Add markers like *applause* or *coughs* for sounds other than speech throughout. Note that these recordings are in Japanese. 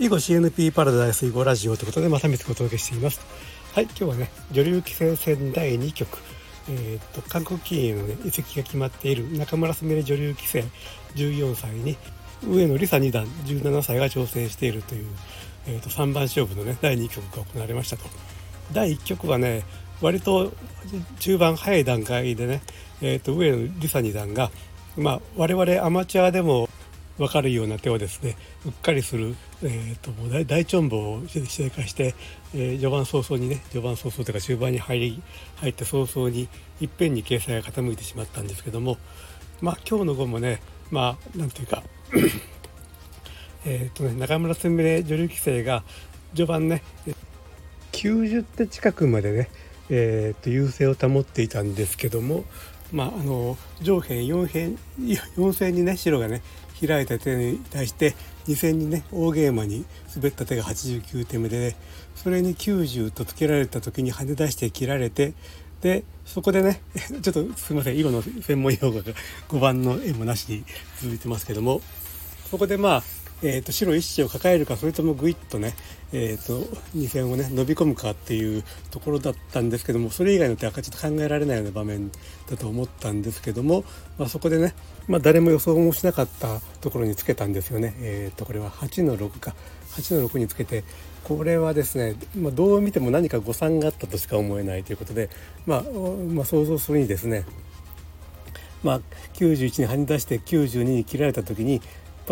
囲碁 CNP パラダイス囲碁ラジオということでまた見つお届けしています。はい今日はね女流棋聖戦第2局。えー、っと韓国棋院の、ね、移籍が決まっている中村すみれ女流棋聖14歳に上野梨沙二段17歳が挑戦しているという、えー、と3番勝負のね第2局が行われましたと。第1局はね割と中盤早い段階でね、えー、と上野梨沙二段がまあ我々アマチュアでも分かるような手をですねうっかりする、えーと、もう大大チョンボを正解して、えー、序盤早々にね序盤早々というか終盤に入り入って早々にいっぺんに掲載が傾いてしまったんですけどもまあ今日の碁もねまあなんていうか *coughs* えとね中村すみれ女流棋聖が序盤ね90手近くまでね、えーと優勢を保っていたんですけどもまあ、あの上辺4辺4線にね白がね開いた手に対して2戦にね大ゲーマに滑った手が89手目で、ね、それに90とつけられた時に跳ね出して切られてでそこでね *laughs* ちょっとすいません囲碁の専門用語が5番の絵もなしに続いてますけどもそこでまあえーと、白一子を抱えるかそれともぐいっとね、えーと、2線をね伸び込むかっていうところだったんですけどもそれ以外の手はちょっと考えられないような場面だと思ったんですけども、まあ、そこでね、まあ、誰も予想もしなかったところにつけたんですよね。えーと、これは8の6か8の6につけてこれはですね、まあ、どう見ても何か誤算があったとしか思えないということで、まあ、まあ、想像するにですねまあ、91に跳ね出して92に切られた時に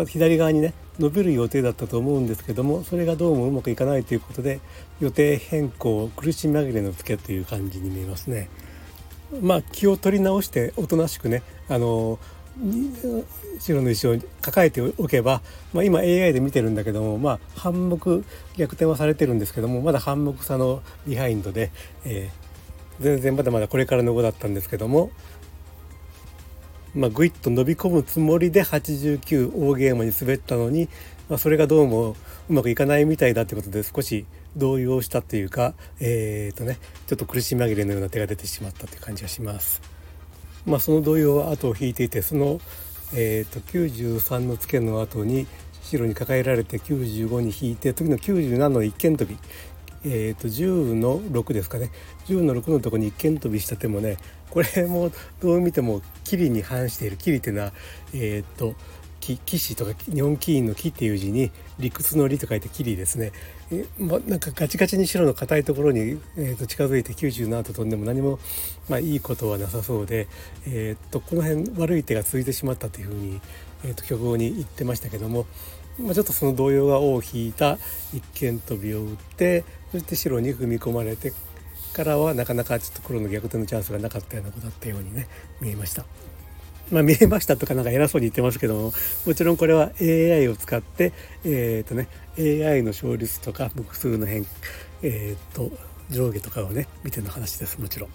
左側にね伸びる予定だったと思うんですけどもそれがどうもうまくいかないということで予定変更苦し紛れのツケという感じに見えますね。まあ気を取り直しておとなしくねあの白の石を抱えておけば、まあ、今 AI で見てるんだけども、まあ、半目逆転はされてるんですけどもまだ半目差のビハインドで、えー、全然まだまだこれからの碁だったんですけどもまあ、ぐいっと伸び込むつもりで89大ゲームに滑ったのに、まあ、それがどうもうまくいかないみたいだってことで少し動揺したというか、えーとね、ちょっと苦し紛れのような手が出てしまったという感じがします。まあ、その動揺は後を引いていてその、えーと、93のツケの後に白に抱えられて95に引いて次の97の一間飛びえーと、10の6ですかね10の6のとこに一間飛びした手もねこれもどう見てもキリに反している。キリっていうのはえっ、と騎士とか日本棋院の木っていう字に理屈の理と書いてキリですね。え、ま、なんかガチガチに白の硬いところに、えー、と近づいて97と飛んでも何も、まあ、いいことはなさそうで、えー、とこの辺悪い手が続いてしまったというふうに、えー、と局後に言ってましたけども、まあ、ちょっとその動揺が尾を引いた一間飛びを打ってそして白に踏み込まれてからはなかなかちょっと黒の逆転のチャンスがなかったようなことだったようにね見えました。まあ、見えましたとかなんか偉そうに言ってますけどももちろんこれは AI を使ってえっ、ー、とね AI の勝率とか複数の変えっ、ー、と上下とかをね見ての話ですもちろん。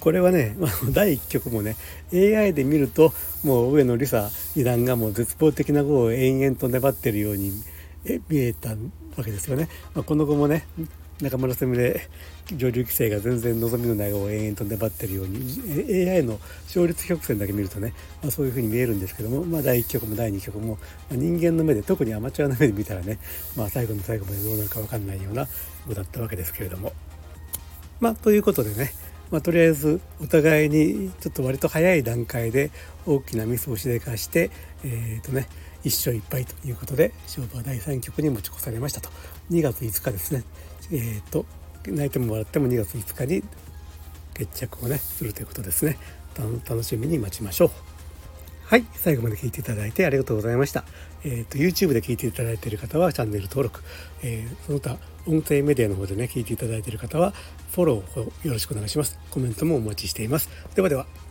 これはね、まあ、第1局もね AI で見るともう上野梨沙二段がもう絶望的な碁を延々と粘ってるように見えたわけですよね。まあ、この後もね中村攻めで上流規制が全然望みのない碁を延々と粘ってるように AI の勝率曲線だけ見るとね、まあ、そういうふうに見えるんですけども、まあ、第1局も第2局も、まあ、人間の目で特にアマチュアの目で見たらね、まあ、最後の最後までどうなるか分かんないような碁だったわけですけれども。まあ、ということでねまあ、とりあえずお互いにちょっと割と早い段階で大きなミスをしでかして、えーとね、1勝1敗ということで勝負は第3局に持ち越されましたと2月5日ですねえっ、ー、と泣いても笑っても2月5日に決着をねするということですね。楽しみに待ちましょう。はい最後まで聞いていただいてありがとうございました。えーと、YouTube で聞いていただいている方はチャンネル登録、えー、その他音声メディアの方でね聞いていただいている方はフォローをよろしくお願いします。コメントもお待ちしています。ではでは。